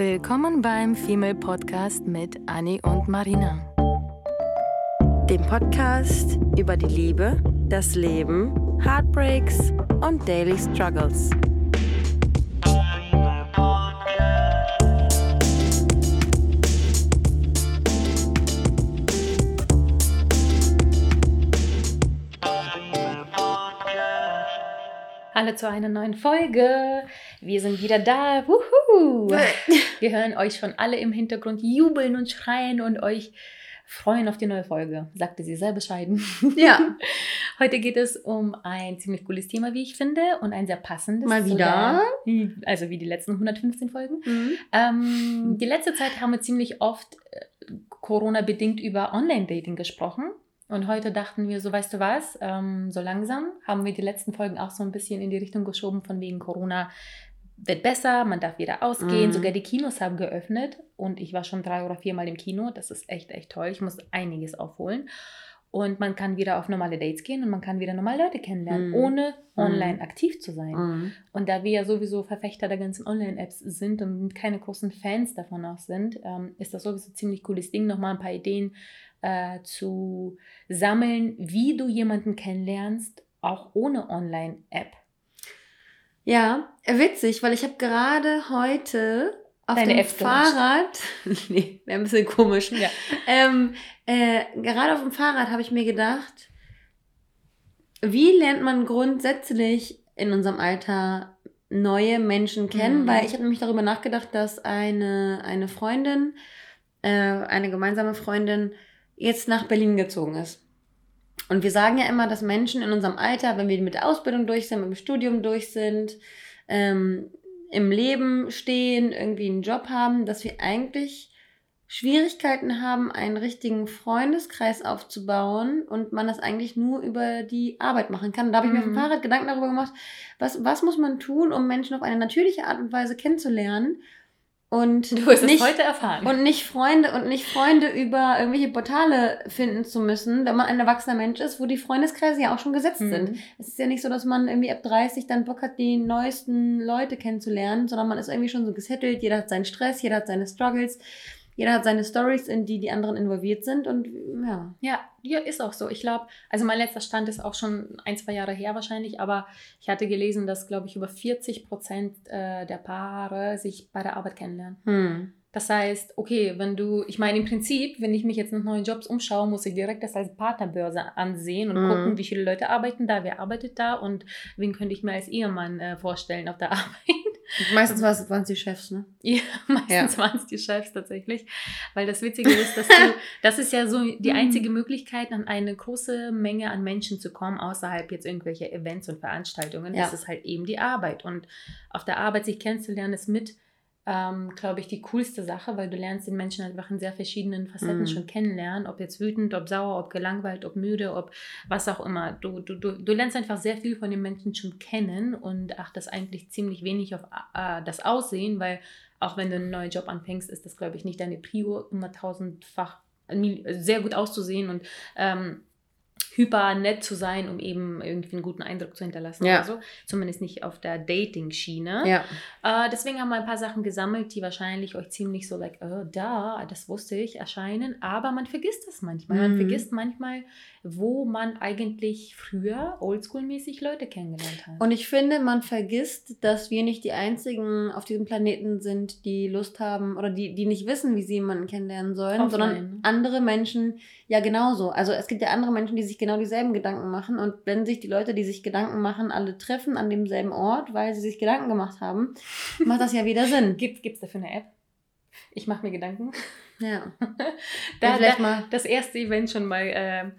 Willkommen beim Female Podcast mit Annie und Marina. Dem Podcast über die Liebe, das Leben, Heartbreaks und Daily Struggles. Hallo zu einer neuen Folge. Wir sind wieder da. Wuhu. Wir hören euch schon alle im Hintergrund jubeln und schreien und euch freuen auf die neue Folge, sagte sie sehr bescheiden. Ja. Heute geht es um ein ziemlich cooles Thema, wie ich finde, und ein sehr passendes. Mal wieder. Der, also wie die letzten 115 Folgen. Mhm. Ähm, die letzte Zeit haben wir ziemlich oft äh, Corona-bedingt über Online-Dating gesprochen. Und heute dachten wir, so weißt du was, ähm, so langsam haben wir die letzten Folgen auch so ein bisschen in die Richtung geschoben, von wegen Corona wird besser, man darf wieder ausgehen, Mhm. sogar die Kinos haben geöffnet und ich war schon drei oder viermal im Kino, das ist echt, echt toll, ich muss einiges aufholen. Und man kann wieder auf normale Dates gehen und man kann wieder normale Leute kennenlernen, Mhm. ohne Mhm. online aktiv zu sein. Mhm. Und da wir ja sowieso Verfechter der ganzen Online-Apps sind und keine großen Fans davon auch sind, ähm, ist das sowieso ein ziemlich cooles Ding, nochmal ein paar Ideen äh, zu sammeln, wie du jemanden kennenlernst, auch ohne Online-App. Ja, witzig, weil ich habe gerade heute auf Deine dem App. Fahrrad, nee, wäre ein bisschen komisch, Ja. ähm, äh, gerade auf dem Fahrrad habe ich mir gedacht, wie lernt man grundsätzlich in unserem Alter neue Menschen kennen? Mhm. Weil ich habe nämlich darüber nachgedacht, dass eine, eine Freundin, äh, eine gemeinsame Freundin, jetzt nach Berlin gezogen ist. Und wir sagen ja immer, dass Menschen in unserem Alter, wenn wir mit der Ausbildung durch sind, mit dem Studium durch sind, ähm, im Leben stehen, irgendwie einen Job haben, dass wir eigentlich Schwierigkeiten haben, einen richtigen Freundeskreis aufzubauen und man das eigentlich nur über die Arbeit machen kann. Da habe ich mir auf dem Mhm. Fahrrad Gedanken darüber gemacht, was, was muss man tun, um Menschen auf eine natürliche Art und Weise kennenzulernen und Du wirst nicht es heute erfahren. und nicht Freunde und nicht Freunde über irgendwelche Portale finden zu müssen, wenn man ein erwachsener Mensch ist, wo die Freundeskreise ja auch schon gesetzt Mhm. sind. Es ist ja nicht so, dass man irgendwie ab 30 dann Bock hat, die neuesten Leute kennenzulernen, sondern man ist irgendwie schon so gesettelt, jeder hat seinen Stress, jeder hat seine Struggles, jeder hat seine Stories, in die die anderen involviert sind und ja. Ja, ja, ist auch so. Ich glaube, also mein letzter Stand ist auch schon ein, zwei Jahre her wahrscheinlich, aber ich hatte gelesen, dass, glaube ich, über 40 Prozent äh, der Paare sich bei der Arbeit kennenlernen. Hm. Das heißt, okay, wenn du, ich meine im Prinzip, wenn ich mich jetzt nach neuen Jobs umschaue, muss ich direkt das als Partnerbörse ansehen und Mhm. gucken, wie viele Leute arbeiten da, wer arbeitet da und wen könnte ich mir als Ehemann äh, vorstellen auf der Arbeit. Meistens waren es die Chefs, ne? Ja, meistens waren es die Chefs tatsächlich. Weil das Witzige ist, dass du, das ist ja so die Mhm. einzige Möglichkeit, an eine große Menge an Menschen zu kommen, außerhalb jetzt irgendwelcher Events und Veranstaltungen. Ja. Das ist halt eben die Arbeit. Und auf der Arbeit sich kennenzulernen, ist mit, ähm, glaube ich, die coolste Sache, weil du lernst den Menschen einfach in sehr verschiedenen Facetten Mhm. schon kennenlernen. Ob jetzt wütend, ob sauer, ob gelangweilt, ob müde, ob was auch immer. Du, du, du, du lernst einfach sehr viel von den Menschen schon kennen und achtest eigentlich ziemlich wenig auf äh, das Aussehen, weil auch wenn du einen neuen Job anfängst, ist das, glaube ich, nicht deine Prio, immer tausendfach mil- sehr gut auszusehen und ähm, hyper nett zu sein, um eben irgendwie einen guten Eindruck zu hinterlassen Ja. oder so. Zumindest nicht auf der Dating-Schiene. Ja. Äh, deswegen haben wir ein paar Sachen gesammelt, die wahrscheinlich euch ziemlich so, like, oh, da, das wusste ich, erscheinen. Aber man vergisst das manchmal. Man Mhm. vergisst manchmal, wo man eigentlich früher oldschool-mäßig Leute kennengelernt hat. Und ich finde, man vergisst, dass wir nicht die einzigen auf diesem Planeten sind, die Lust haben oder die, die nicht wissen, wie sie jemanden kennenlernen sollen, Offline, sondern andere Menschen ja genauso. Also es gibt ja andere Menschen, die sich genau dieselben Gedanken machen. Und wenn sich die Leute, die sich Gedanken machen, alle treffen an demselben Ort, weil sie sich Gedanken gemacht haben, macht das ja wieder Sinn. Gibt es dafür eine App? Ich mache mir Gedanken. Ja. Da, ja vielleicht da, mal. das erste Event schon mal äh,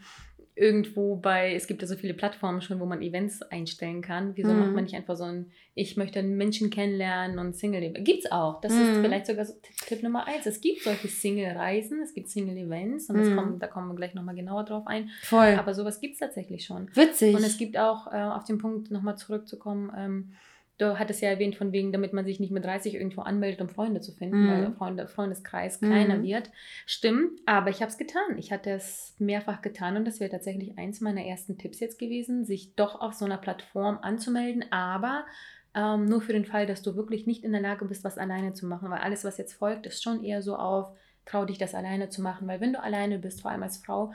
irgendwo bei, es gibt ja so viele Plattformen schon, wo man Events einstellen kann. Wieso Mhm. macht man nicht einfach so ein, ich möchte einen Menschen kennenlernen und Single-Event? Gibt's auch. Das Mhm. ist vielleicht sogar so Tipp, Tipp Nummer eins. Es gibt solche Single-Reisen, es gibt Single-Events und Mhm. kommt, da kommen wir gleich nochmal genauer drauf ein. Voll. Aber sowas gibt es tatsächlich schon. Witzig. Und es gibt auch, äh, auf den Punkt nochmal zurückzukommen, ähm, du hattest ja erwähnt, von wegen, damit man sich nicht mit 30 irgendwo anmeldet, um Freunde zu finden, Mhm. weil der Freunde, Freundeskreis kleiner Mhm. wird. Stimmt, aber ich habe es getan. Ich hatte es mehrfach getan und das wäre tatsächlich eins meiner ersten Tipps jetzt gewesen, sich doch auf so einer Plattform anzumelden, aber Ähm, nur für den Fall, dass du wirklich nicht in der Lage bist, was alleine zu machen, weil alles, was jetzt folgt, ist schon eher so auf, trau dich das alleine zu machen, weil wenn du alleine bist, vor allem als Frau,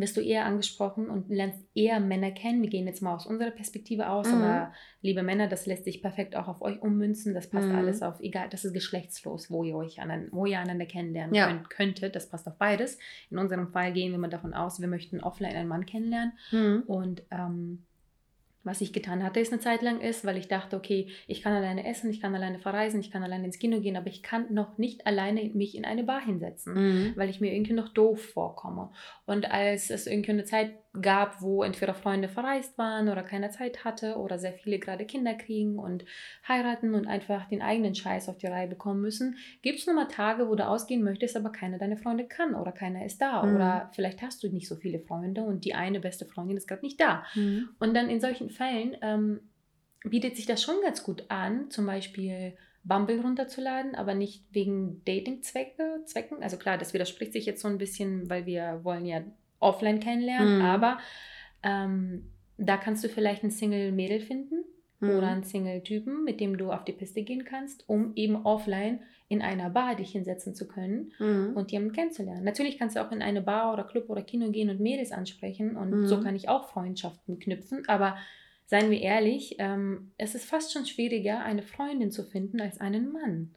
wirst du eher angesprochen und lernst eher Männer kennen. Wir gehen jetzt mal aus unserer Perspektive aus, mhm. aber liebe Männer, das lässt sich perfekt auch auf euch ummünzen. Das passt mhm. alles auf, egal, das ist geschlechtslos, wo ihr euch aneinander, wo ihr einander kennenlernen ja. könnt, könntet. Das passt auf beides. In unserem Fall gehen wir mal davon aus, wir möchten offline einen Mann kennenlernen mhm. und ähm, was ich getan hatte, ist eine Zeit lang ist, weil ich dachte, okay, ich kann alleine essen, ich kann alleine verreisen, ich kann alleine ins Kino gehen, aber ich kann noch nicht alleine mich in eine Bar hinsetzen, mhm. weil ich mir irgendwie noch doof vorkomme. Und als es irgendwie eine Zeit gab, wo entweder Freunde verreist waren oder keine Zeit hatte oder sehr viele gerade Kinder kriegen und heiraten und einfach den eigenen Scheiß auf die Reihe bekommen müssen, gibt es nur mal Tage, wo du ausgehen möchtest, aber keiner deiner Freunde kann oder keiner ist da mhm. oder vielleicht hast du nicht so viele Freunde und die eine beste Freundin ist gerade nicht da. Mhm. Und dann in solchen Fällen ähm, bietet sich das schon ganz gut an, zum Beispiel Bumble runterzuladen, aber nicht wegen Dating-Zwecken. Also klar, das widerspricht sich jetzt so ein bisschen, weil wir wollen ja offline kennenlernen, mhm. aber ähm, da kannst du vielleicht ein Single-Mädel finden mhm. oder einen Single-Typen, mit dem du auf die Piste gehen kannst, um eben offline in einer Bar dich hinsetzen zu können mhm. und jemanden kennenzulernen. Natürlich kannst du auch in eine Bar oder Club oder Kino gehen und Mädels ansprechen und so mhm. kann ich auch Freundschaften knüpfen, aber seien wir ehrlich, ähm, es ist fast schon schwieriger, eine Freundin zu finden als einen Mann.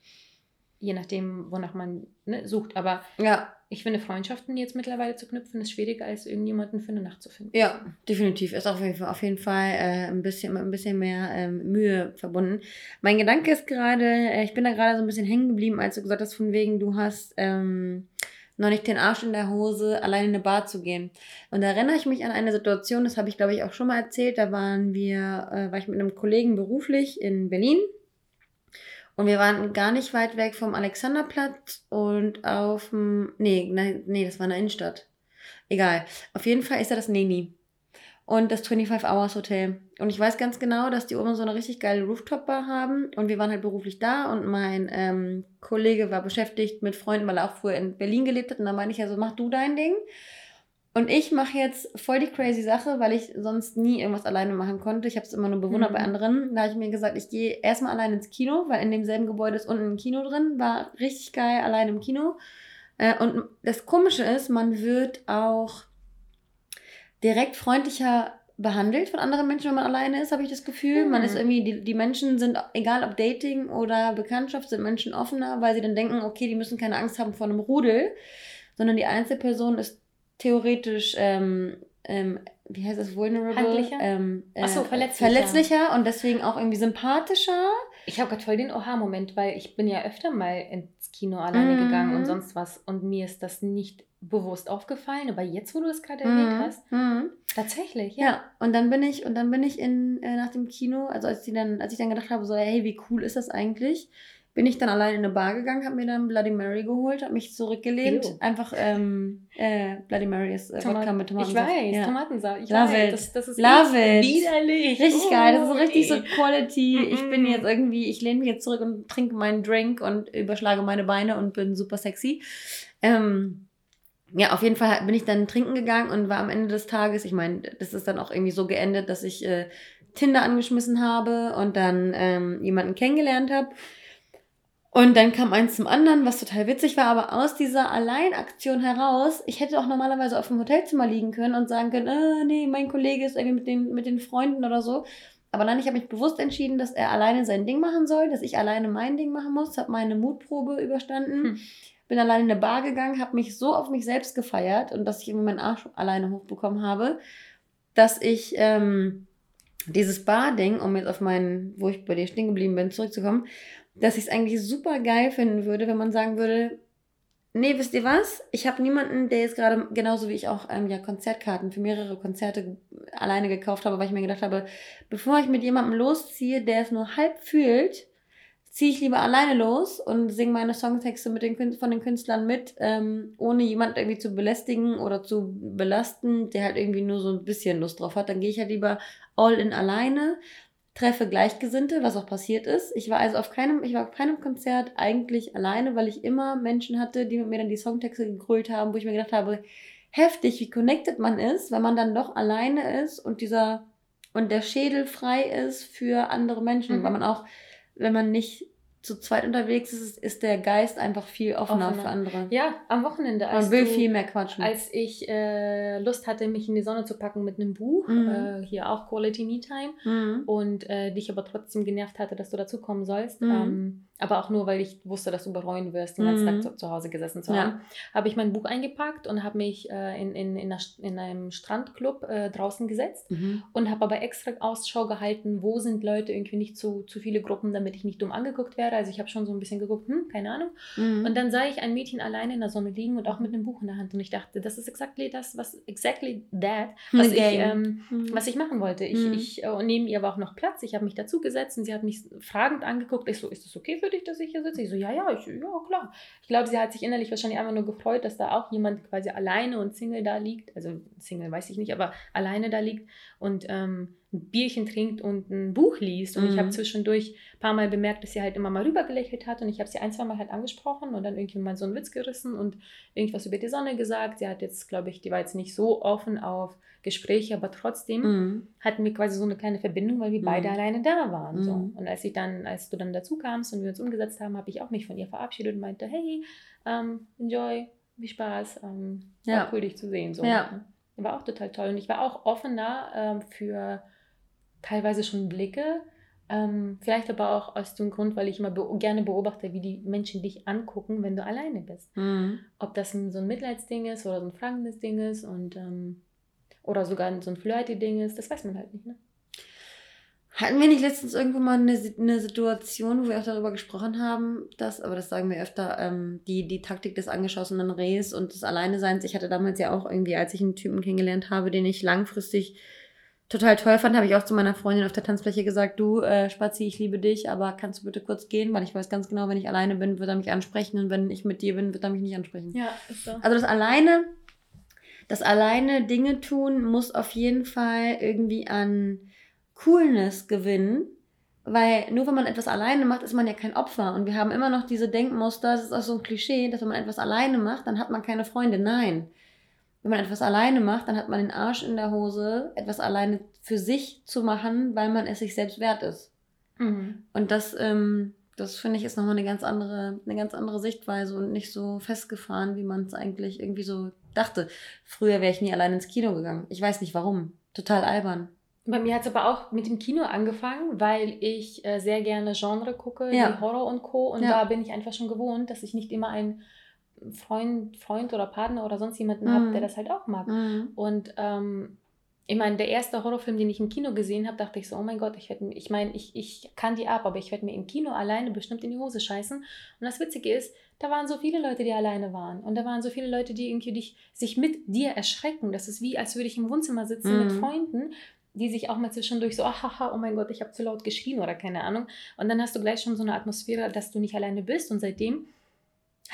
Je nachdem, wonach man ne, sucht. Aber ja ich finde, Freundschaften jetzt mittlerweile zu knüpfen, ist schwieriger, als irgendjemanden für eine Nacht zu finden. Ja, definitiv. Ist auf jeden Fall, auf jeden Fall äh, ein, bisschen, ein bisschen mehr ähm, Mühe verbunden. Mein Gedanke ist gerade, äh, ich bin da gerade so ein bisschen hängen geblieben, als du gesagt hast, von wegen, du hast ähm, noch nicht den Arsch in der Hose, allein in eine Bar zu gehen. Und da erinnere ich mich an eine Situation, das habe ich, glaube ich, auch schon mal erzählt. Da waren wir, äh, war ich mit einem Kollegen beruflich in Berlin und wir waren gar nicht weit weg vom Alexanderplatz und auf dem. Nee, nein, nee, das war eine Innenstadt. Egal. Auf jeden Fall ist da das Neni. Und das 25 Hours Hotel. Und ich weiß ganz genau, dass die oben so eine richtig geile Rooftop-Bar haben. Und wir waren halt beruflich da und mein ähm, Kollege war beschäftigt mit Freunden, weil er auch früher in Berlin gelebt hat. Und da meinte ich ja so, mach du dein Ding. Und ich mache jetzt voll die crazy Sache, weil ich sonst nie irgendwas alleine machen konnte. Ich habe es immer nur bewundert mhm. bei anderen. Da habe ich mir gesagt, ich gehe erstmal allein ins Kino, weil in demselben Gebäude ist unten ein Kino drin. War richtig geil, allein im Kino. Äh, und das Komische ist, man wird auch direkt freundlicher behandelt von anderen Menschen, wenn man alleine ist, habe ich das Gefühl. Mhm. Man ist irgendwie, die, die Menschen sind, egal ob Dating oder Bekanntschaft, sind Menschen offener, weil sie dann denken, okay, die müssen keine Angst haben vor einem Rudel, sondern die Einzelperson ist theoretisch, ähm, ähm, wie heißt das, vulnerable? Handlicher? Ähm, äh, Achso, verletzlicher. Verletzlicher und deswegen auch irgendwie sympathischer. Ich habe gerade voll den Oha-Moment, weil ich bin ja öfter mal ins Kino alleine mhm. gegangen und sonst was und mir ist das nicht bewusst aufgefallen, aber jetzt, wo du es gerade erwähnt mhm. hast, mhm. tatsächlich, ja. ja. Und dann bin ich und dann bin ich in äh, nach dem Kino, also als die dann, als ich dann gedacht habe, so hey, wie cool ist das eigentlich? Bin ich dann allein in eine Bar gegangen, habe mir dann Bloody Mary geholt, habe mich zurückgelehnt. Ew. Einfach, ähm, äh, Bloody Mary ist äh, Tomat Wodka mit Tomatensaft. Ich weiß, ja. Tomatensaft. Ich Love weiß, it. Das, das ist Love it. widerlich. Richtig oh, geil, das ist so richtig so Quality. Mm -mm. Ich bin jetzt irgendwie, ich lehne mich jetzt zurück und trinke meinen Drink und überschlage meine Beine und bin super sexy. Ähm, ja, auf jeden Fall bin ich dann trinken gegangen und war am Ende des Tages, ich meine, das ist dann auch irgendwie so geendet, dass ich äh, Tinder angeschmissen habe und dann ähm, jemanden kennengelernt habe und dann kam eins zum anderen, was total witzig war, aber aus dieser Alleinaktion heraus, ich hätte auch normalerweise auf dem Hotelzimmer liegen können und sagen können, äh, nee, mein Kollege ist irgendwie mit den, mit den Freunden oder so. Aber dann, ich habe mich bewusst entschieden, dass er alleine sein Ding machen soll, dass ich alleine mein Ding machen muss, habe meine Mutprobe überstanden, hm. bin alleine in eine Bar gegangen, habe mich so auf mich selbst gefeiert und dass ich irgendwie meinen Arsch alleine hochbekommen habe, dass ich ähm, dieses Bar-Ding, um jetzt auf meinen, wo ich bei dir stehen geblieben bin, zurückzukommen, dass ich es eigentlich super geil finden würde, wenn man sagen würde, nee, wisst ihr was? Ich habe niemanden, der jetzt gerade, genauso wie ich auch ähm, ja, Konzertkarten für mehrere Konzerte alleine gekauft habe, weil ich mir gedacht habe, bevor ich mit jemandem losziehe, der es nur halb fühlt, ziehe ich lieber alleine los und singe meine Songtexte mit den, von den Künstlern mit, ähm, ohne jemand irgendwie zu belästigen oder zu belasten, der halt irgendwie nur so ein bisschen Lust drauf hat. Dann gehe ich halt lieber all in alleine, treffe Gleichgesinnte, was auch passiert ist. Ich war also auf keinem, ich war auf keinem Konzert eigentlich alleine, weil ich immer Menschen hatte, die mit mir dann die Songtexte gegrölt haben, wo ich mir gedacht habe, heftig, wie connected man ist, wenn man dann doch alleine ist und dieser und der Schädel frei ist für andere Menschen. Mhm. Weil man auch, wenn man nicht zu zweit unterwegs ist, ist der Geist einfach viel offener, offener. für andere. Ja, am Wochenende. Man will du, viel mehr quatschen. Als ich äh, Lust hatte, mich in die Sonne zu packen mit einem Buch, mhm. äh, hier auch Quality Me Time, mhm. und äh, dich aber trotzdem genervt hatte, dass du dazukommen sollst, mhm. ähm, aber auch nur, weil ich wusste, dass du bereuen wirst, den ganzen Tag mhm. zu, zu, Hause gesessen zu haben, ja. habe ich mein Buch eingepackt und habe mich äh, in, in, in, einer, in, einem Strandclub äh, draußen gesetzt mhm. und habe aber extra Ausschau gehalten, wo sind Leute, irgendwie nicht zu, zu viele Gruppen, damit ich nicht dumm angeguckt werde. Also ich habe schon so ein bisschen geguckt, hm, keine Ahnung. Mhm. Und dann sah ich ein Mädchen alleine in der Sonne liegen und auch mit einem Buch in der Hand und ich dachte, das ist exactly das, was exactly that, was, ich, ähm, mhm. was ich machen wollte. Ich, mhm. ich, äh, und neben ihr war auch noch Platz. Ich habe mich dazu gesetzt und sie hat mich fragend angeguckt. Ich so, ist das okay für dich, dass ich hier sitze? Ich so, ja, ja, ich, ja, klar. Ich glaube, sie hat sich innerlich wahrscheinlich einfach nur gefreut, dass da auch jemand quasi alleine und Single da liegt. Also Single weiß ich nicht, aber alleine da liegt und ähm, ein Bierchen trinkt und ein Buch liest. Und mhm. ich habe zwischendurch ein paar Mal bemerkt, dass sie halt immer mal rübergelächelt hat und ich habe sie ein, zwei Mal halt angesprochen und dann irgendwie mal so einen Witz gerissen und irgendwas über die Sonne gesagt. Sie hat jetzt, glaube ich, die war jetzt nicht so offen auf Gespräche, aber trotzdem mhm. hatten wir quasi so eine kleine Verbindung, weil wir mhm. beide alleine da waren. Mhm. So. Und als ich dann, als du dann dazu kamst und wir uns umgesetzt haben, habe ich auch mich von ihr verabschiedet und meinte, hey, um, ähm, enjoy, viel Spaß, um, ähm, ja. war cool, dich zu sehen. So. Ja. War auch total toll. Und ich war auch offener ähm, für teilweise schon Blicke, ähm, vielleicht aber auch aus dem Grund, weil ich immer be gerne beobachte, wie die Menschen dich angucken, wenn du alleine bist. Mhm. Ob das ein, so ein Mitleidsding ist oder so ein fragendes Ding ist und ähm, oder sogar so ein flirty-Ding ist, das weiß man halt nicht, ne? Hatten wir nicht letztens irgendwann mal eine, eine Situation, wo wir auch darüber gesprochen haben, dass, aber das sagen wir öfter, ähm, die, die Taktik des angeschossenen Rehs und des Alleineseins. Ich hatte damals ja auch irgendwie, als ich einen Typen kennengelernt habe, den ich langfristig total toll fand, habe ich auch zu meiner Freundin auf der Tanzfläche gesagt, du, äh, Spazi, ich liebe dich, aber kannst du bitte kurz gehen, weil ich weiß ganz genau, wenn ich alleine bin, wird er mich ansprechen und wenn ich mit dir bin, wird er mich nicht ansprechen. Ja, ist so. Also das alleine das alleine Dinge tun muss auf jeden Fall irgendwie an Coolness gewinnen. Weil nur wenn man etwas alleine macht, ist man ja kein Opfer. Und wir haben immer noch diese Denkmuster, das ist auch so ein Klischee, dass wenn man etwas alleine macht, dann hat man keine Freunde. Nein. Wenn man etwas alleine macht, dann hat man den Arsch in der Hose, etwas alleine für sich zu machen, weil man es sich selbst wert ist. Mhm. Und das, ähm, das finde ich ist nochmal eine ganz andere, eine ganz andere Sichtweise und nicht so festgefahren, wie man es eigentlich irgendwie so dachte. Früher wäre ich nie allein ins Kino gegangen. Ich weiß nicht warum. Total albern. Bei mir hat es aber auch mit dem Kino angefangen, weil ich äh, sehr gerne Genre gucke, ja. wie Horror und Co. Und ja. da bin ich einfach schon gewohnt, dass ich nicht immer einen Freund, Freund oder Partner oder sonst jemanden mhm. habe, der das halt auch mag. Mhm. Und ähm, ich meine, der erste Horrorfilm, den ich im Kino gesehen habe, dachte ich so, oh mein Gott, ich werde ich meine, ich, ich kann die ab, aber ich werde mir im Kino alleine bestimmt in die Hose scheißen. Und das Witzige ist, da waren so viele Leute, die alleine waren. Und da waren so viele Leute, die irgendwie dich, sich mit dir erschrecken. Das ist wie, als würde ich im Wohnzimmer sitzen mhm. mit Freunden, die sich auch mal zwischendurch so, haha, oh mein Gott, ich habe zu laut geschrien oder keine Ahnung. Und dann hast du gleich schon so eine Atmosphäre, dass du nicht alleine bist. Und seitdem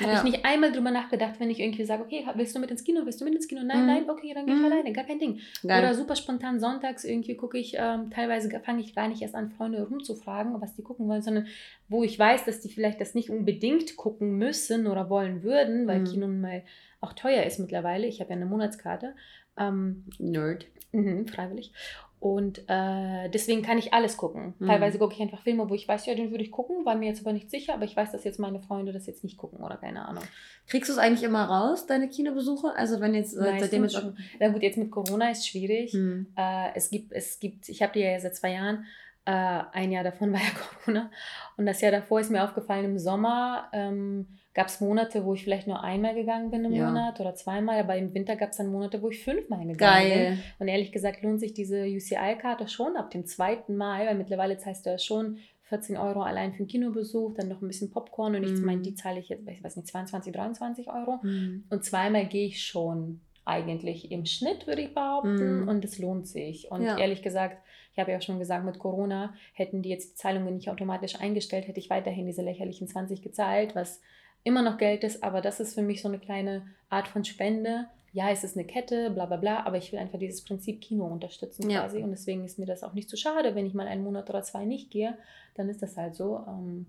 habe ja. ich nicht einmal drüber nachgedacht, wenn ich irgendwie sage, okay, willst du mit ins Kino? Willst du mit ins Kino? Nein, mhm. nein, okay, dann gehe ich mhm. alleine, gar kein Ding. Geil. Oder super spontan sonntags irgendwie gucke ich, ähm, teilweise fange ich gar nicht erst an, Freunde rumzufragen, was die gucken wollen, sondern wo ich weiß, dass die vielleicht das nicht unbedingt gucken müssen oder wollen würden, weil mhm. Kino mal auch teuer ist mittlerweile. Ich habe ja eine Monatskarte. Ähm, Nerd. Mh, freiwillig. Und äh, deswegen kann ich alles gucken. Mhm. Teilweise gucke ich einfach Filme, wo ich weiß, ja, den würde ich gucken, war mir jetzt aber nicht sicher, aber ich weiß, dass jetzt meine Freunde das jetzt nicht gucken oder keine Ahnung. Kriegst du es eigentlich immer raus, deine Kinobesuche? Also wenn jetzt Meistens seitdem jetzt schon. Na gut, jetzt mit Corona ist schwierig. Mhm. Äh, es gibt, es gibt, ich habe die ja seit zwei Jahren. Äh, ein Jahr davon war ja Corona. Und das Jahr davor ist mir aufgefallen im Sommer. Ähm, gab es Monate, wo ich vielleicht nur einmal gegangen bin im ja. Monat oder zweimal, aber im Winter gab es dann Monate, wo ich fünfmal gegangen Geil. bin. Und ehrlich gesagt lohnt sich diese UCI-Karte schon ab dem zweiten Mal, weil mittlerweile zahlst du ja schon 14 Euro allein für einen Kinobesuch, dann noch ein bisschen Popcorn und ich mm. meine, die zahle ich jetzt, ich weiß nicht, 22, 23 Euro. Mm. Und zweimal gehe ich schon eigentlich im Schnitt, würde ich behaupten, mm. und es lohnt sich. Und ja. ehrlich gesagt, ich habe ja auch schon gesagt, mit Corona hätten die jetzt die Zahlungen nicht automatisch eingestellt, hätte ich weiterhin diese lächerlichen 20 gezahlt, was immer noch Geld ist, aber das ist für mich so eine kleine Art von Spende. Ja, es ist eine Kette, bla bla bla, aber ich will einfach dieses Prinzip Kino unterstützen ja. quasi und deswegen ist mir das auch nicht zu so schade, wenn ich mal einen Monat oder zwei nicht gehe, dann ist das halt so. Ähm,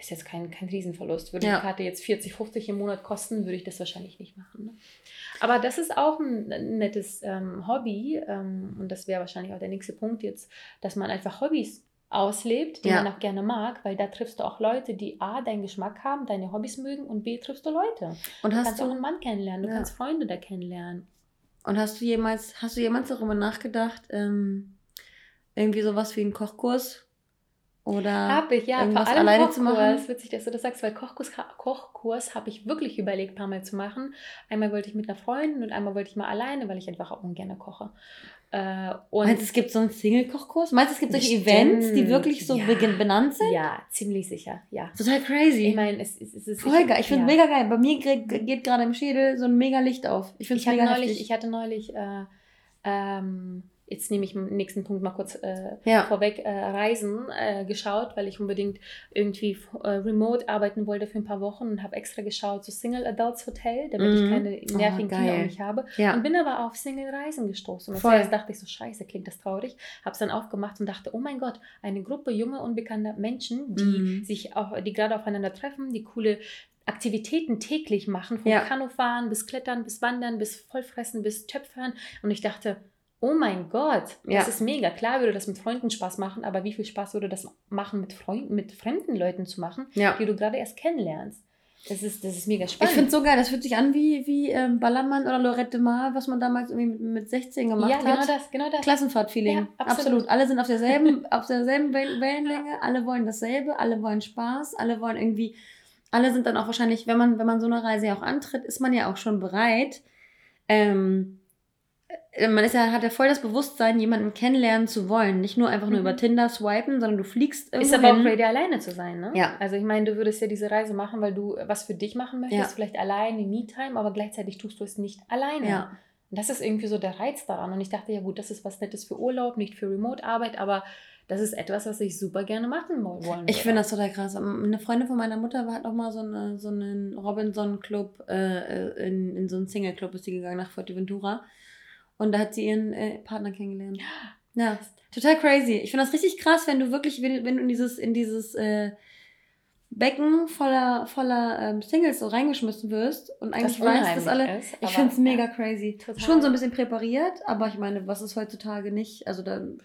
ist jetzt kein, kein Riesenverlust. Würde Ja. die Karte jetzt 40, 50 im Monat kosten, würde ich das wahrscheinlich nicht machen. Ne? Aber das ist auch ein ein nettes ähm, Hobby ähm, und das wäre wahrscheinlich auch der nächste Punkt jetzt, dass man einfach Hobbys auslebt, die Ja. man auch gerne mag, weil da triffst du auch Leute, die A, deinen Geschmack haben, deine Hobbys mögen und B, triffst du Leute. Und Du kannst auch du, einen Mann kennenlernen, du Ja. kannst Freunde da kennenlernen. und hast du jemals, hast du jemals darüber nachgedacht, ähm, irgendwie sowas wie einen Kochkurs? Oder Habe ich, ja, vor allem alleine Kochkurs. zu machen? Witzig, dass du das sagst, weil Kochkurs, Kochkurs habe ich wirklich überlegt, ein paar Mal zu machen. Einmal wollte ich mit einer Freundin und einmal wollte ich mal alleine, weil ich einfach auch ungern koche. Äh, und Meinst du, es gibt so einen Single-Kochkurs? Meinst du, es gibt solche Bestimmt. Events, die wirklich so Ja. benannt sind? ja, ziemlich sicher, ja. Total crazy. Ich meine, es, es, es ist Voll geil. Ich finde ja. mega geil. Bei mir geht, gerade im Schädel so ein mega Licht auf. Ich finde es mega neulich, heftig. ich hatte neulich, äh, ähm, jetzt nehme ich den nächsten Punkt mal kurz äh, Ja. vorweg, äh, Reisen äh, geschaut, weil ich unbedingt irgendwie äh, remote arbeiten wollte für ein paar Wochen und habe extra geschaut, so Single Adults Hotel, damit ich Mhm. keine Oh, nervigen Kinder geil. um mich habe. ja. Und bin aber auf Single-Reisen gestoßen. Und zuerst dachte ich so, scheiße, klingt das traurig. Habe es dann aufgemacht und dachte, oh mein Gott, eine Gruppe junger, unbekannter Menschen, die Mhm. sich auch, die gerade aufeinander treffen, die coole Aktivitäten täglich machen, vom Ja. Kanufahren bis Klettern, bis Wandern, bis Vollfressen, bis Töpfern. Und ich dachte, oh mein Gott, das Ja. ist mega. Klar würde das mit Freunden Spaß machen, aber wie viel Spaß würde das machen, mit Freunden, mit fremden Leuten zu machen, ja. die du gerade erst kennenlernst? Das ist, das ist mega Ich spannend. finde es so geil. Das fühlt sich an wie, wie ähm, Ballermann oder Lorette Mar, was man damals irgendwie mit, mit 16 gemacht ja, hat. genau das, genau das. Klassenfahrt-Feeling. Ja, absolut. absolut. Alle sind auf derselben, auf derselben Wel- Wellenlänge, alle wollen dasselbe, alle wollen Spaß, alle wollen irgendwie, alle sind dann auch wahrscheinlich, wenn man, wenn man so eine Reise ja auch antritt, ist man ja auch schon bereit. Ähm, äh, man ist ja, hat ja voll das Bewusstsein, jemanden kennenlernen zu wollen. Nicht nur einfach nur Mhm. über Tinder swipen, sondern du fliegst irgendwo Ist aber auch ready, alleine zu sein, ne? Ja. Also ich meine, du würdest ja diese Reise machen, weil du was für dich machen möchtest, Ja. vielleicht alleine, Me-Time, aber gleichzeitig tust du es nicht alleine. Ja. Und das ist irgendwie so der Reiz daran. Und ich dachte, ja gut, das ist was Nettes für Urlaub, nicht für Remote-Arbeit, aber das ist etwas, was ich super gerne machen woll- wollen Ich würde. finde das total krass. Eine Freundin von meiner Mutter hat auch mal so, eine, so einen Robinson-Club, äh, in, in so einen Single-Club ist sie gegangen nach Fuerteventura. Und da hat sie ihren äh, Partner kennengelernt. Ja, total crazy. Ich finde das richtig krass, wenn du wirklich, wenn, wenn du in dieses, in dieses äh, Becken voller, voller ähm, Singles so reingeschmissen wirst und eigentlich Das weißt, dass alle. ist, ich finde es mega crazy. Total. Schon so ein bisschen präpariert, aber ich meine, was ist heutzutage nicht? Also dann.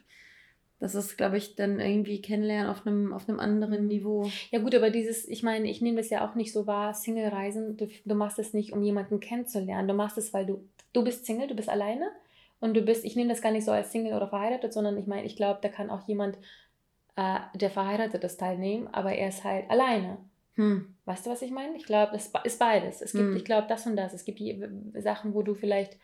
Das ist, glaube ich, dann irgendwie kennenlernen auf einem, auf einem anderen Niveau. Ja gut, aber dieses, ich meine, ich nehme das ja auch nicht so wahr, Single-Reisen, du, du machst es nicht, um jemanden kennenzulernen. Du machst es, weil du, du bist Single, du bist alleine und du bist, ich nehme das gar nicht so als Single oder verheiratet, sondern ich meine, ich glaube, da kann auch jemand, äh, der verheiratet ist, teilnehmen, aber er ist halt alleine. Hm. Weißt du, was ich meine? Ich glaube, es ist beides. Es gibt, Hm. ich glaube, das und das. Es gibt Sachen, wo du vielleicht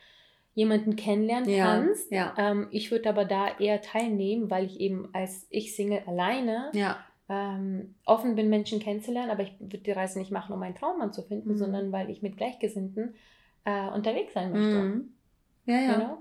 jemanden kennenlernen Ja, kannst. ja. Ähm, ich würde aber da eher teilnehmen, weil ich eben als ich Single alleine Ja, ähm, offen bin, Menschen kennenzulernen, aber ich würde die Reise nicht machen, um einen Traummann zu finden, Mhm. sondern weil ich mit Gleichgesinnten äh, unterwegs sein möchte. Mhm. ja, ja. Genau?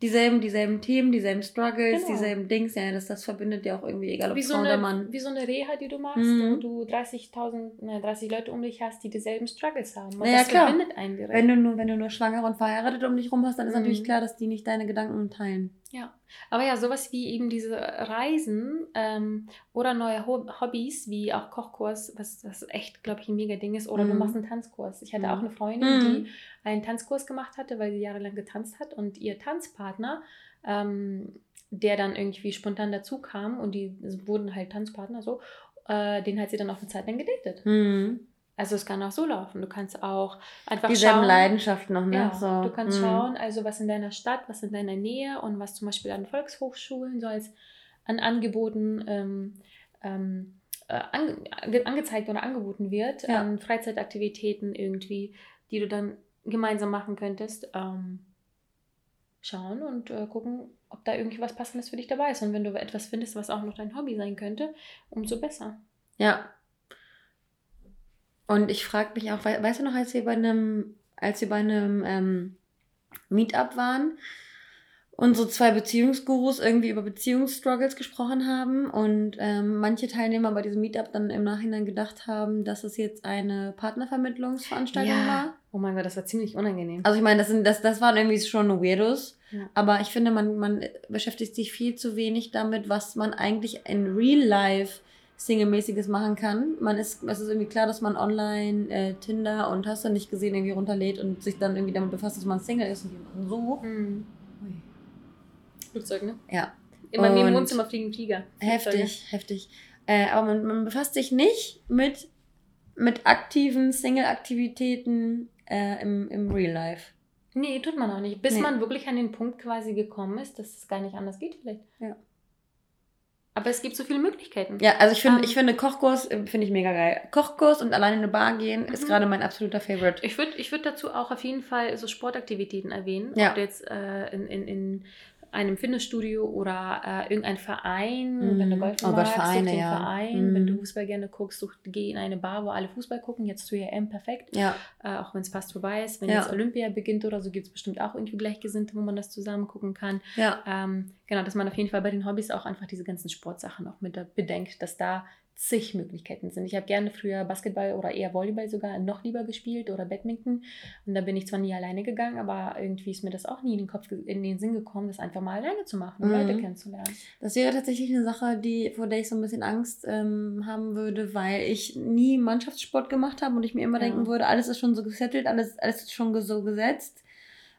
Dieselben, dieselben Themen, dieselben Struggles, Genau. dieselben Dings. Ja, das, das verbindet ja auch irgendwie, egal ob Wie, so Frau oder eine, Mann. wie so eine Reha, die du machst, Mhm. wo du 30.000, ne, 30 Leute um dich hast, die dieselben Struggles haben. Und Na ja, das klar. verbindet einen direkt. Wenn du, nur, wenn du nur schwanger und verheiratet um dich rum hast, dann ist Mhm. natürlich klar, dass die nicht deine Gedanken teilen. Ja, aber ja, sowas wie eben diese Reisen ähm, oder neue Ho Hobbys, wie auch Kochkurs, was, was echt, glaube ich, ein mega Ding ist, oder du Mhm. machst einen Tanzkurs. Ich hatte Mhm. auch eine Freundin, Mhm. die einen Tanzkurs gemacht hatte, weil sie jahrelang getanzt hat und ihr Tanzpartner, ähm, der dann irgendwie spontan dazu kam und die wurden halt Tanzpartner so, äh, den hat sie dann auch eine Zeit lang gedatet. Mhm. Also es kann auch so laufen. Du kannst auch einfach Dieselben schauen. Leidenschaften noch, ne? Ja, so. du kannst mhm. schauen, also was in deiner Stadt, was in deiner Nähe und was zum Beispiel an Volkshochschulen so als an Angeboten ähm, ähm, äh, ange angezeigt oder angeboten wird, Ja. an Freizeitaktivitäten irgendwie, die du dann gemeinsam machen könntest. Ähm, schauen und äh, gucken, ob da irgendwie was Passendes für dich dabei ist. Und wenn du etwas findest, was auch noch dein Hobby sein könnte, umso besser. Ja. Und ich frage mich auch, wei- weißt du noch, als wir bei einem, als wir bei einem ähm, Meetup waren und so zwei Beziehungsgurus irgendwie über Beziehungsstruggles gesprochen haben und ähm, manche Teilnehmer bei diesem Meetup dann im Nachhinein gedacht haben, dass es jetzt eine Partnervermittlungsveranstaltung Ja. war. Oh mein Gott, das war ziemlich unangenehm. Also ich meine, das, sind, das, das waren irgendwie schon Weirdos. Ja. Aber ich finde, man, man beschäftigt sich viel zu wenig damit, was man eigentlich in Real Life Single-mäßiges machen kann. Man ist, es ist irgendwie klar, dass man online äh, Tinder und hast du nicht gesehen irgendwie runterlädt und sich dann irgendwie damit befasst, dass man Single ist und die machen so. Mhm. Flugzeug, ne? Ja. In meinem Und- Wohnzimmer fliegen Flieger. Heftig, heftig. Äh, aber man, man befasst sich nicht mit, mit aktiven Single-Aktivitäten äh, im, im Real Life. Nee, tut man auch nicht. Bis Nee. man wirklich an den Punkt quasi gekommen ist, dass es gar nicht anders geht vielleicht. Ja. Aber es gibt so viele Möglichkeiten. Ja, also ich finde, Ähm. ich finde Kochkurs äh, finde ich mega geil. Kochkurs und alleine in eine Bar gehen ist Mhm. gerade mein absoluter Favorite. Ich würde ich würd dazu auch auf jeden Fall so Sportaktivitäten erwähnen. Ja. Ob du jetzt äh, in, in, in einem Fitnessstudio oder äh, irgendein Verein, Mhm. wenn du Golf Oh magst, Vereine, such den ja. Verein. Mhm. Wenn du Fußball gerne guckst, such, geh in eine Bar, wo alle Fußball gucken. Jetzt zu EM, perfekt. Ja, Äh, auch wenn es fast vorbei ist. Wenn Ja. jetzt Olympia beginnt oder so, gibt es bestimmt auch irgendwie Gleichgesinnte, wo man das zusammen gucken kann. ja. Ähm, genau, dass man auf jeden Fall bei den Hobbys auch einfach diese ganzen Sportsachen auch mit bedenkt, dass da zig Möglichkeiten sind. Ich habe gerne früher Basketball oder eher Volleyball sogar noch lieber gespielt oder Badminton. Und da bin ich zwar nie alleine gegangen, aber irgendwie ist mir das auch nie in den Kopf, in den Sinn gekommen, das einfach mal alleine zu machen und Mhm. Leute kennenzulernen. Das wäre tatsächlich eine Sache, die, vor der ich so ein bisschen Angst ähm, haben würde, weil ich nie Mannschaftssport gemacht habe und ich mir immer Ja. denken würde, alles ist schon so gesettelt, alles, alles ist schon so gesetzt.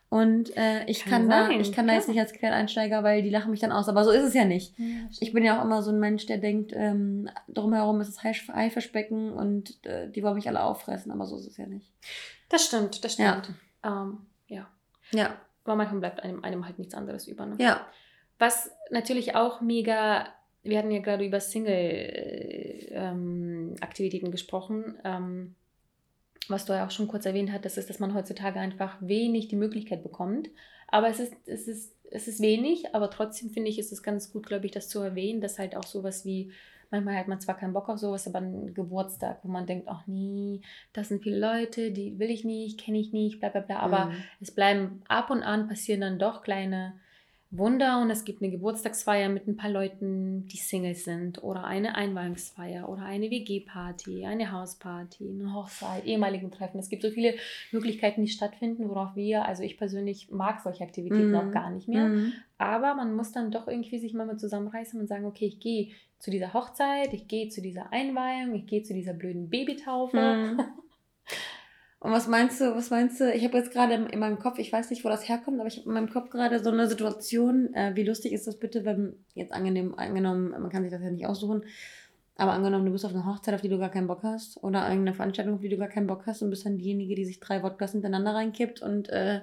Und äh, ich Kann kann, da, sein, ich kann da jetzt nicht als Quereinsteiger, weil die lachen mich dann aus. Aber so ist es ja nicht. Ich bin ja auch immer so ein Mensch, der denkt, ähm, drumherum ist das Haisch- Haifischbecken und äh, die wollen mich alle auffressen, aber so ist es ja nicht. das stimmt, das Ja. stimmt. Ähm, ja. Ja, Aber manchmal bleibt einem, einem halt nichts anderes über. Ne? ja. Was natürlich auch mega, wir hatten ja gerade über Single-Aktivitäten gesprochen. Ähm, was du ja auch schon kurz erwähnt hattest, ist, dass man heutzutage einfach wenig die Möglichkeit bekommt. Aber es ist, es ist, es ist wenig, aber trotzdem finde ich, ist es ganz gut, glaube ich, das zu erwähnen, dass halt auch sowas wie, manchmal hat man zwar keinen Bock auf sowas, aber ein Geburtstag, wo man denkt, ach nee, das sind viele Leute, die will ich nicht, kenne ich nicht, bla bla bla. Aber Mhm. es bleiben ab und an passieren dann doch kleine Wunder und es gibt eine Geburtstagsfeier mit ein paar Leuten, die Singles sind oder eine Einweihungsfeier oder eine WG-Party, eine Hausparty, eine Hochzeit, ehemaligen Treffen. Es gibt so viele Möglichkeiten, die stattfinden, worauf wir, also ich persönlich mag solche Aktivitäten Mhm. auch gar nicht mehr. Mhm. Aber man muss dann doch irgendwie sich mal mit zusammenreißen und sagen, okay, ich gehe zu dieser Hochzeit, ich gehe zu dieser Einweihung, ich gehe zu dieser blöden Babytaufe. Mhm. Und was meinst du, was meinst du? Ich habe jetzt gerade in, in meinem Kopf, ich weiß nicht, wo das herkommt, aber ich habe in meinem Kopf gerade so eine Situation. Äh, wie lustig ist das bitte, wenn jetzt angenehm, angenommen, man kann sich das ja nicht aussuchen, aber angenommen, du bist auf einer Hochzeit, auf die du gar keinen Bock hast, oder irgendeine Veranstaltung, auf die du gar keinen Bock hast und bist dann diejenige, die sich drei Wodkas hintereinander reinkippt und äh,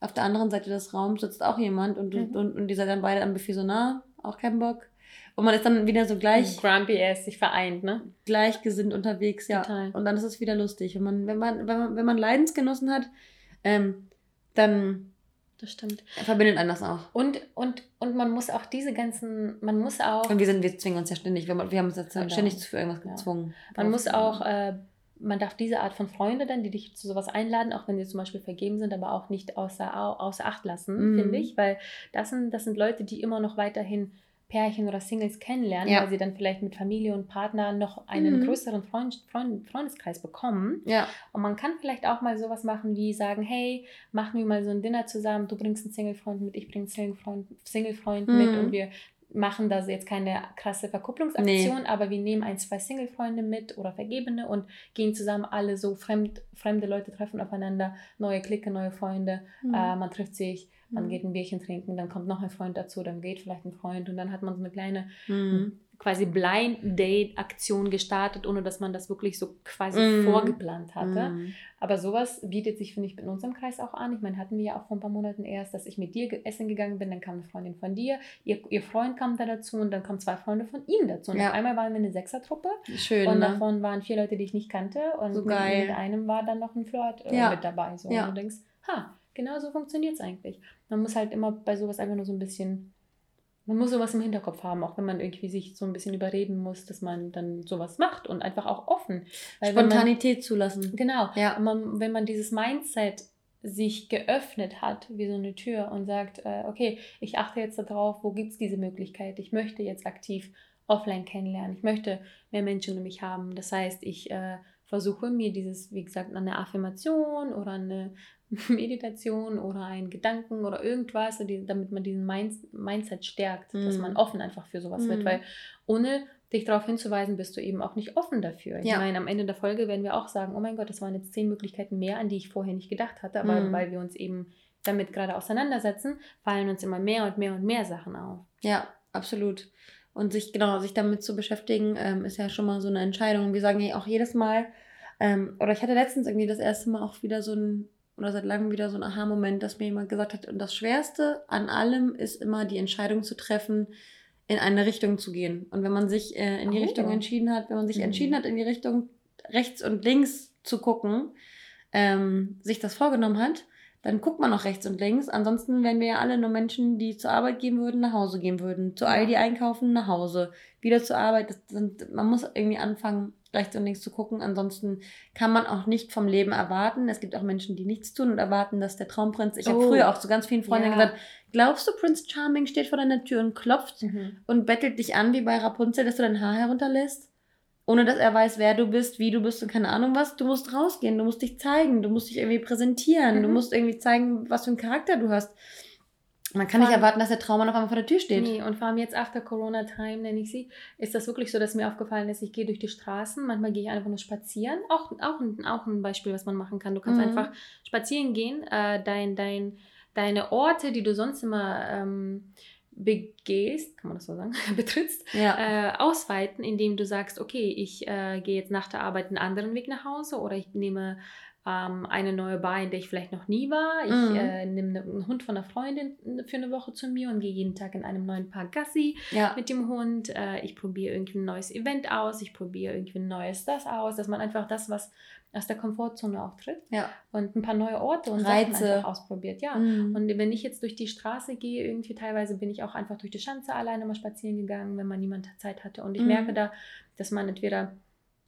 auf der anderen Seite des Raums sitzt auch jemand und, Mhm. und, und die seid dann beide am Buffet so nah, auch keinen Bock. Und man ist dann wieder so gleich Grumpy ass sich vereint, ne? gleichgesinnt unterwegs, ja. Total. Und dann ist es wieder lustig. Wenn man, wenn man, wenn man, wenn man Leidensgenossen hat, ähm, dann Das stimmt. verbindet das auch. Und, und, und man muss auch diese ganzen, man muss auch, Und wir sind, wir zwingen uns ja ständig. Wir, wir haben uns jetzt Genau. ständig für irgendwas Ja. gezwungen. man muss auch, äh, man darf diese Art von Freunde dann, die dich zu sowas einladen, auch wenn sie zum Beispiel vergeben sind, aber auch nicht außer, au- außer Acht lassen, Mhm. finde ich, weil das sind, das sind Leute, die immer noch weiterhin Pärchen oder Singles kennenlernen, Ja. weil sie dann vielleicht mit Familie und Partner noch einen Mhm. größeren Freund, Freund, Freundeskreis bekommen. Ja, Und man kann vielleicht auch mal sowas machen wie sagen, hey, machen wir mal so ein Dinner zusammen, du bringst einen Single-Freund mit, ich bringe einen Single-Freund Single-Freund mit Mhm. und wir machen da jetzt keine krasse Verkupplungsaktion, aber wir nehmen ein, zwei Single-Freunde mit oder Vergebene und gehen zusammen alle so fremd, fremde Leute treffen aufeinander, neue Clique, neue Freunde, Mhm. äh, man trifft sich, man Mhm. geht ein Bierchen trinken, dann kommt noch ein Freund dazu, dann geht vielleicht ein Freund und dann hat man so eine kleine Mhm. quasi Blind-Date-Aktion gestartet, ohne dass man das wirklich so quasi Mhm. vorgeplant hatte. Mhm. Aber sowas bietet sich, finde ich, in unserem Kreis auch an. Ich meine, hatten wir ja auch vor ein paar Monaten erst, dass ich mit dir essen gegangen bin, dann kam eine Freundin von dir, ihr, ihr Freund kam da dazu und dann kamen zwei Freunde von ihm dazu. Und Ja. auf einmal waren wir eine Sechsertruppe Schön, und ne? davon waren vier Leute, die ich nicht kannte und So mit, mit einem war dann noch ein Flirt äh, Ja. mit dabei. So. Ja. Und du denkst, ha, genau so funktioniert es eigentlich. Man muss halt immer bei sowas einfach nur so ein bisschen man muss sowas im Hinterkopf haben, auch wenn man irgendwie sich so ein bisschen überreden muss, dass man dann sowas macht und einfach auch offen. Weil wenn man, Spontanität zulassen. genau. Ja. Man, wenn man dieses Mindset sich geöffnet hat, wie so eine Tür und sagt, äh, okay, ich achte jetzt darauf, wo gibt es diese Möglichkeit? Ich möchte jetzt aktiv offline kennenlernen. Ich möchte mehr Menschen um mich haben. Das heißt, ich äh, versuche mir dieses, wie gesagt, eine Affirmation oder eine Meditation oder einen Gedanken oder irgendwas, damit man diesen Mind Mindset stärkt, dass Mhm. man offen einfach für sowas wird. Mhm. Weil ohne dich darauf hinzuweisen, bist du eben auch nicht offen dafür. Ich Ja. meine, am Ende der Folge werden wir auch sagen, oh mein Gott, das waren jetzt zehn Möglichkeiten mehr, an die ich vorher nicht gedacht hatte, aber Mhm. weil wir uns eben damit gerade auseinandersetzen, fallen uns immer mehr und mehr und mehr Sachen auf. Ja, absolut. Und sich, genau, sich damit zu beschäftigen, ähm, ist ja schon mal so eine Entscheidung. Wir sagen ja auch jedes Mal, ähm, oder ich hatte letztens irgendwie das erste Mal auch wieder so ein, oder seit langem wieder so ein Aha-Moment, dass mir jemand gesagt hat, und das Schwerste an allem ist immer die Entscheidung zu treffen, in eine Richtung zu gehen. Und wenn man sich äh, in die Oh. Richtung entschieden hat, wenn man sich Mhm. entschieden hat, in die Richtung rechts und links zu gucken, ähm, sich das vorgenommen hat, dann guckt man auch rechts und links. Ansonsten wären wir ja alle nur Menschen, die zur Arbeit gehen würden, nach Hause gehen würden. Zu Ja. Aldi einkaufen, nach Hause. Wieder zur Arbeit. Das sind, man muss irgendwie anfangen, rechts und links zu gucken. Ansonsten kann man auch nicht vom Leben erwarten. Es gibt auch Menschen, die nichts tun und erwarten, dass der Traumprinz. Ich habe Oh. früher auch zu ganz vielen Freundinnen Ja. gesagt, glaubst du, Prince Charming steht vor deiner Tür und klopft und bettelt dich an wie bei Rapunzel, dass du dein Haar herunterlässt? Ohne dass er weiß, wer du bist, wie du bist und keine Ahnung was. Du musst rausgehen, du musst dich zeigen, du musst dich irgendwie präsentieren, du Mhm. musst irgendwie zeigen, was für einen Charakter du hast. Man kann Vor nicht erwarten, dass der Trauma noch einmal vor der Tür steht. Nee, und vor allem jetzt after Corona Time, nenne ich sie, ist das wirklich so, dass mir aufgefallen ist, ich gehe durch die Straßen, manchmal gehe ich einfach nur spazieren. Auch, auch, ein, auch ein Beispiel, was man machen kann. Du kannst Mhm. einfach spazieren gehen, äh, dein, dein, deine Orte, die du sonst immer ähm, begehst, kann man das so sagen, betrittst, Ja. äh, ausweiten, indem du sagst, okay, ich äh, gehe jetzt nach der Arbeit einen anderen Weg nach Hause oder ich nehme ähm, eine neue Bar, in der ich vielleicht noch nie war. Ich Mhm. äh, nehme ne- einen Hund von einer Freundin für eine Woche zu mir und gehe jeden Tag in einem neuen Park Gassi ja. mit dem Hund. Äh, ich probiere irgendwie ein neues Event aus, ich probiere irgendwie ein neues das aus, dass man einfach das, was aus der Komfortzone auch tritt Ja. und ein paar neue Orte und Reize. Sachen einfach ausprobiert. Ja. Mhm. Und wenn ich jetzt durch die Straße gehe, irgendwie teilweise bin ich auch einfach durch die Schanze alleine mal spazieren gegangen, wenn man niemand Zeit hatte. Und ich Mhm. merke da, dass man entweder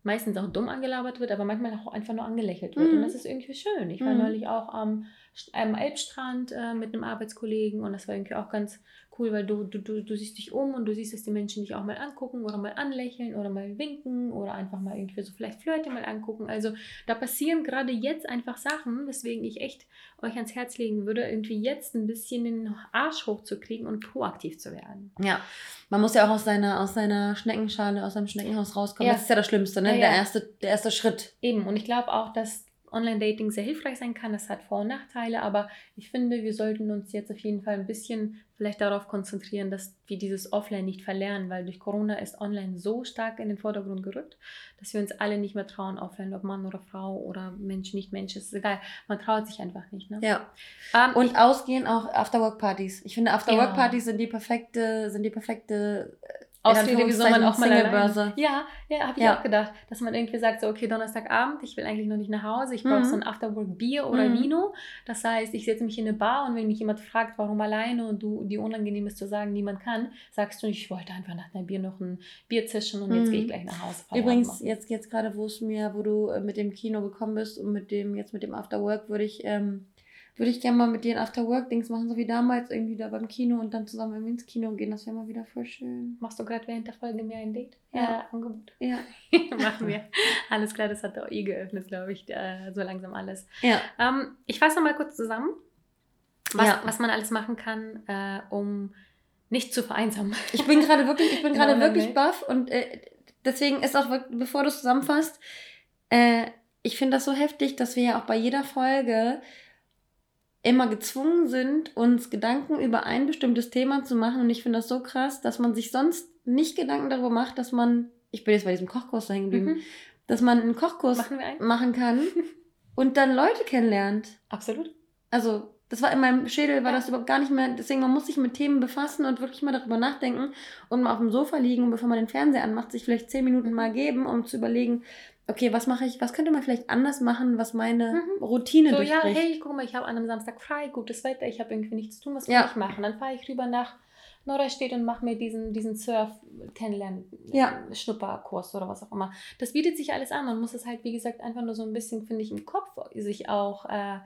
meistens auch dumm angelabert wird, aber manchmal auch einfach nur angelächelt wird. Mhm. Und das ist irgendwie schön. Ich war Mhm. neulich auch am, St- am Elbstrand äh, mit einem Arbeitskollegen und das war irgendwie auch ganz cool, weil du, du, du, du siehst dich um und du siehst, dass die Menschen dich auch mal angucken oder mal anlächeln oder mal winken oder einfach mal irgendwie so vielleicht Flirte mal angucken. Also da passieren gerade jetzt einfach Sachen, weswegen ich echt euch ans Herz legen würde, irgendwie jetzt ein bisschen den Arsch hochzukriegen und proaktiv zu werden. Ja, man muss ja auch aus seiner, aus seiner Schneckenschale, aus seinem Schneckenhaus rauskommen. Ja. Das ist ja das Schlimmste, ne? Ja, ja. Der, erste, der erste Schritt. Eben, und ich glaube auch, dass Online-Dating sehr hilfreich sein kann. Das hat Vor- und Nachteile, aber ich finde, wir sollten uns jetzt auf jeden Fall ein bisschen vielleicht darauf konzentrieren, dass wir dieses Offline nicht verlernen, weil durch Corona ist Online so stark in den Vordergrund gerückt, dass wir uns alle nicht mehr trauen, offline, ob Mann oder Frau oder Mensch, nicht Mensch, ist egal. Man traut sich einfach nicht. Ne? Ja. Ähm, Und ausgehen auch Afterwork-Partys. Ich finde, Afterwork-Partys Ja. sind die perfekte, sind die perfekte Ausrede, wieso man auch mal Singlebörse. Ja, ja, habe ich Ja. auch gedacht, dass man irgendwie sagt, so, okay, Donnerstagabend, ich will eigentlich noch nicht nach Hause, ich brauche Mhm. so ein Afterwork-Bier oder Mhm. Vino. Das heißt, ich setze mich in eine Bar und wenn mich jemand fragt, warum alleine und du die unangenehm ist zu sagen, niemand kann, sagst du, ich wollte einfach nach einem Bier noch ein Bier zischen und jetzt Mhm. gehe ich gleich nach Hause. Übrigens, jetzt, jetzt gerade, wo es mir, wo du äh, mit dem Kino gekommen bist und mit dem, jetzt mit dem Afterwork, würde ich, ähm, würde ich gerne mal mit dir ein Afterwork-Dings machen, so wie damals irgendwie da beim Kino und dann zusammen irgendwie ins Kino gehen. Das wäre mal wieder voll schön. Machst du gerade während der Folge mir ein Date? Ja. Äh, Angebot. Ja. Machen wir. Alles klar, das hat auch eh geöffnet, glaube ich, äh, so langsam alles. Ja. Ähm, ich fasse mal kurz zusammen, was, Ja. was man alles machen kann, äh, um nicht zu vereinsamen. Ich bin gerade wirklich, ich bin Genau, gerade oder wirklich baff und äh, deswegen ist auch, bevor du es zusammenfasst, äh, ich finde das so heftig, dass wir ja auch bei jeder Folge immer gezwungen sind, uns Gedanken über ein bestimmtes Thema zu machen. Und ich finde das so krass, dass man sich sonst nicht Gedanken darüber macht, dass man, ich bin jetzt bei diesem Kochkurs da hängen geblieben, Mhm. dass man einen Kochkurs Machen einen? machen kann und dann Leute kennenlernt. Absolut. Also, das war in meinem Schädel, war Ja. das überhaupt gar nicht mehr. Deswegen, man muss sich mit Themen befassen und wirklich mal darüber nachdenken und mal auf dem Sofa liegen und bevor man den Fernseher anmacht, sich vielleicht zehn Minuten Mhm. mal geben, um zu überlegen, okay, was mache ich, was könnte man vielleicht anders machen, was meine Mhm. Routine So, ja, durchbricht. hey, guck mal, ich habe an einem Samstag frei, gutes Wetter, ich habe irgendwie nichts zu tun, was kann Ja. ich machen? Dann fahre ich rüber nach Norderstedt und mache mir diesen, diesen Ja. Surf-Kennenlernen-Schnupperkurs oder was auch immer. Das bietet sich alles an. Man muss es halt, wie gesagt, einfach nur so ein bisschen, finde ich, im Kopf sich auch äh,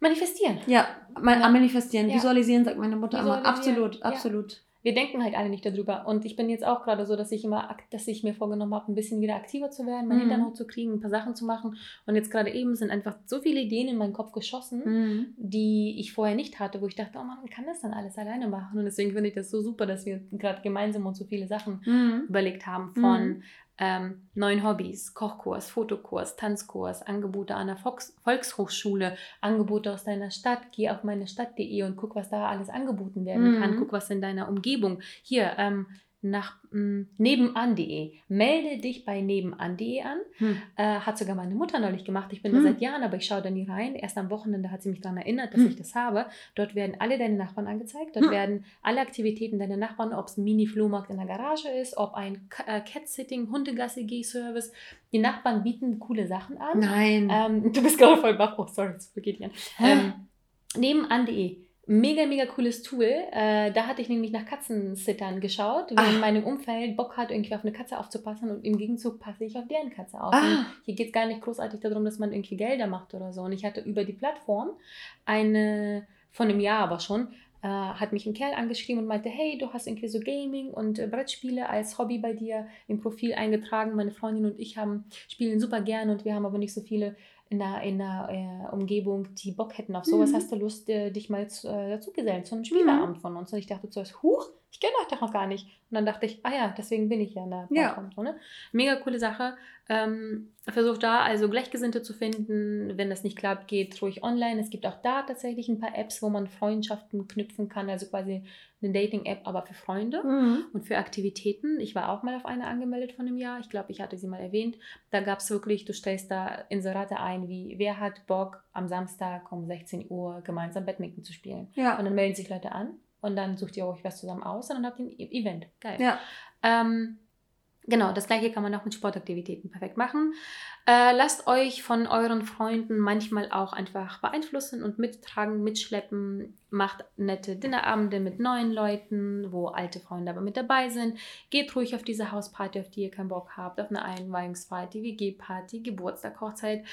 manifestieren. Ja, mal Ja. manifestieren, Ja. visualisieren, sagt meine Mutter immer. Absolut, ja. absolut. Wir denken halt alle nicht darüber. Und ich bin jetzt auch gerade so, dass ich immer, dass ich mir vorgenommen habe, ein bisschen wieder aktiver zu werden, mein Mhm. Hintern hochzukriegen, ein paar Sachen zu machen. Und jetzt gerade eben sind einfach so viele Ideen in meinen Kopf geschossen, Mhm. die ich vorher nicht hatte, wo ich dachte, oh man kann das dann alles alleine machen. Und deswegen finde ich das so super, dass wir gerade gemeinsam uns so viele Sachen Mhm. überlegt haben von Mhm. Ähm, neuen Hobbys, Kochkurs, Fotokurs, Tanzkurs, Angebote an der Volks Volkshochschule, Angebote aus deiner Stadt. Geh auf meine Stadt.de und guck, was da alles angeboten werden Mhm. kann. Guck, was in deiner Umgebung. Hier, ähm, nach mh, nebenan.de. Melde dich bei nebenan.de an. Hm. Äh, hat sogar meine Mutter neulich gemacht. Ich bin da Hm. seit Jahren, aber ich schaue da nie rein. Erst am Wochenende hat sie mich daran erinnert, dass Hm. ich das habe. Dort werden alle deine Nachbarn angezeigt. Dort Hm. werden alle Aktivitäten deiner Nachbarn, ob es ein Mini-Flohmarkt in der Garage ist, ob ein äh, Cat-Sitting, Hundegassi-G-Service. Die Nachbarn bieten coole Sachen an. Nein. Ähm, du bist gerade voll baff. Oh, sorry, das geht nicht an. Ähm, nebenan.de. Mega, mega cooles Tool. Äh, da hatte ich nämlich nach Katzensittern geschaut, wenn Ah. in meinem Umfeld Bock hat, irgendwie auf eine Katze aufzupassen und im Gegenzug passe ich auf deren Katze auf. Ah. hier geht es gar nicht großartig darum, dass man irgendwie Gelder macht oder so. Und ich hatte über die Plattform eine, von einem Jahr aber schon, äh, hat mich ein Kerl angeschrieben und meinte, hey, du hast irgendwie so Gaming und äh, Brettspiele als Hobby bei dir im Profil eingetragen. Meine Freundin und ich haben spielen super gern und wir haben aber nicht so viele in der, in der äh, Umgebung, die Bock hätten auf sowas. Mhm. Hast du Lust, äh, dich mal zu, äh, dazu gesellen zu einem Spieleabend von uns? Und ich dachte zuerst, huch, ich kenne euch doch noch gar nicht. Und dann dachte ich, ah ja, deswegen bin ich ja in der Ja. Plattform. So, ne? Mega coole Sache. Ähm, versucht da also Gleichgesinnte zu finden. Wenn das nicht klappt, geht ruhig online. Es gibt auch da tatsächlich ein paar Apps, wo man Freundschaften knüpfen kann. Also quasi eine Dating-App, aber für Freunde Mhm. und für Aktivitäten. Ich war auch mal auf eine angemeldet von einem Jahr. Ich glaube, ich hatte sie mal erwähnt. Da gab es wirklich, du stellst da Inserate ein, wie wer hat Bock am Samstag um 16 Uhr gemeinsam Badminton zu spielen. Ja. Und dann melden sich Leute an und dann sucht ihr euch was zusammen aus und dann habt ihr ein E- Event. Geil. Ja. Ähm, genau, das gleiche kann man auch mit Sportaktivitäten perfekt machen. Äh, lasst euch von euren Freunden manchmal auch einfach beeinflussen und mittragen, mitschleppen. Macht nette Dinnerabende mit neuen Leuten, wo alte Freunde aber mit dabei sind. Geht ruhig auf diese Hausparty, auf die ihr keinen Bock habt, auf eine Einweihungsparty, WG-Party, Geburtstag, Hochzeit,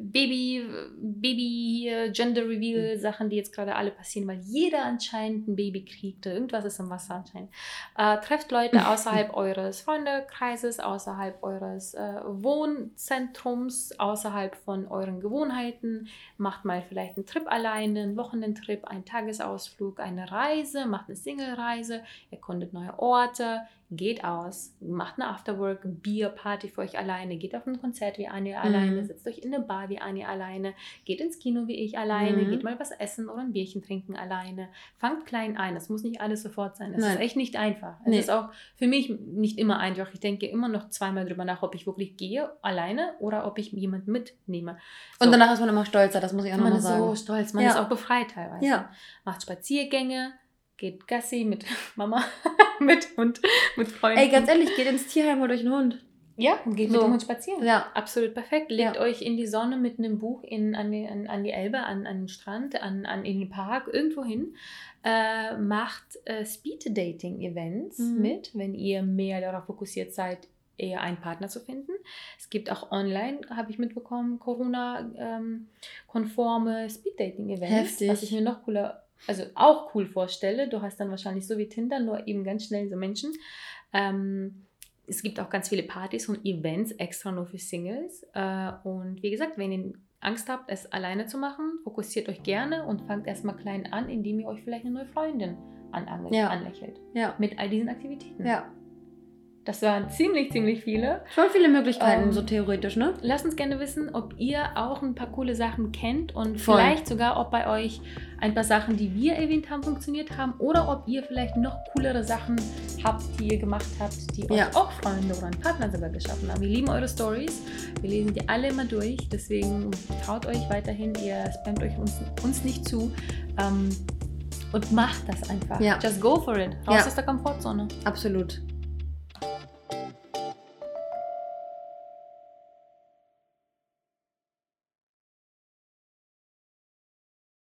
Baby, Baby, Gender Reveal, Sachen, die jetzt gerade alle passieren, weil jeder anscheinend ein Baby kriegt. Irgendwas ist im Wasser anscheinend. Äh, trefft Leute außerhalb eures Freundekreises, außerhalb eures äh, Wohnzentrums, außerhalb von euren Gewohnheiten. Macht mal vielleicht einen Trip alleine, einen Wochenendtrip, einen Tagesausflug, eine Reise, macht eine Single-Reise, erkundet neue Orte, geht aus, macht eine Afterwork, Bierparty für euch alleine, geht auf ein Konzert wie Anja alleine, setzt euch in eine Bar wie Anja alleine, geht ins Kino wie ich alleine, Mhm. geht mal was essen oder ein Bierchen trinken alleine. Fangt klein ein, das muss nicht alles sofort sein. Es ist echt nicht einfach. Es Nee. ist auch für mich nicht immer einfach. Ich denke immer noch zweimal drüber nach, ob ich wirklich gehe alleine oder ob ich jemanden mitnehme. So. Und danach ist man immer stolzer, das muss ich auch man nochmal ist sagen. so stolz, man Ja. ist auch befreit teilweise. Ja. Macht Spaziergänge, geht Gassi mit Mama, mit Hund, mit Freunden. Ey, ganz ehrlich, geht ins Tierheim oder durch einen Hund. ja, und geht So. mit dem Hund spazieren. Ja. Absolut perfekt. Legt Ja. euch in die Sonne mit einem Buch in, an, die, an, an die Elbe, an, an den Strand, an, an, in den Park, irgendwo hin. Äh, macht äh, Speed-Dating-Events Mhm. mit, wenn ihr mehr darauf fokussiert seid, eher einen Partner zu finden. Es gibt auch online, habe ich mitbekommen, Corona-konforme Speed-Dating-Events. Heftig. Was ich mir noch cooler, also auch cool vorstelle. Du hast dann wahrscheinlich so wie Tinder, nur eben ganz schnell so Menschen. Ähm, es gibt auch ganz viele Partys und Events extra nur für Singles. Äh, und wie gesagt, wenn ihr Angst habt, es alleine zu machen, fokussiert euch gerne und fangt erstmal klein an, indem ihr euch vielleicht eine neue Freundin an, an, Ja. anlächelt. Ja. Mit all diesen Aktivitäten. Ja. Das waren ziemlich, ziemlich viele. Schon viele Möglichkeiten, Ähm, so theoretisch, ne? Lasst uns gerne wissen, ob ihr auch ein paar coole Sachen kennt und Voll. vielleicht sogar, ob bei euch ein paar Sachen, die wir erwähnt haben, funktioniert haben oder ob ihr vielleicht noch coolere Sachen habt, die ihr gemacht habt, die Ja. euch auch Freunde oder einen Partner sogar geschaffen haben. Wir lieben eure Stories. Wir lesen die alle immer durch. Deswegen traut euch weiterhin. Ihr spamt euch uns, uns nicht zu. Ähm, und macht das einfach. Ja. Just go for it. Raus Ja. aus der Komfortzone. Absolut.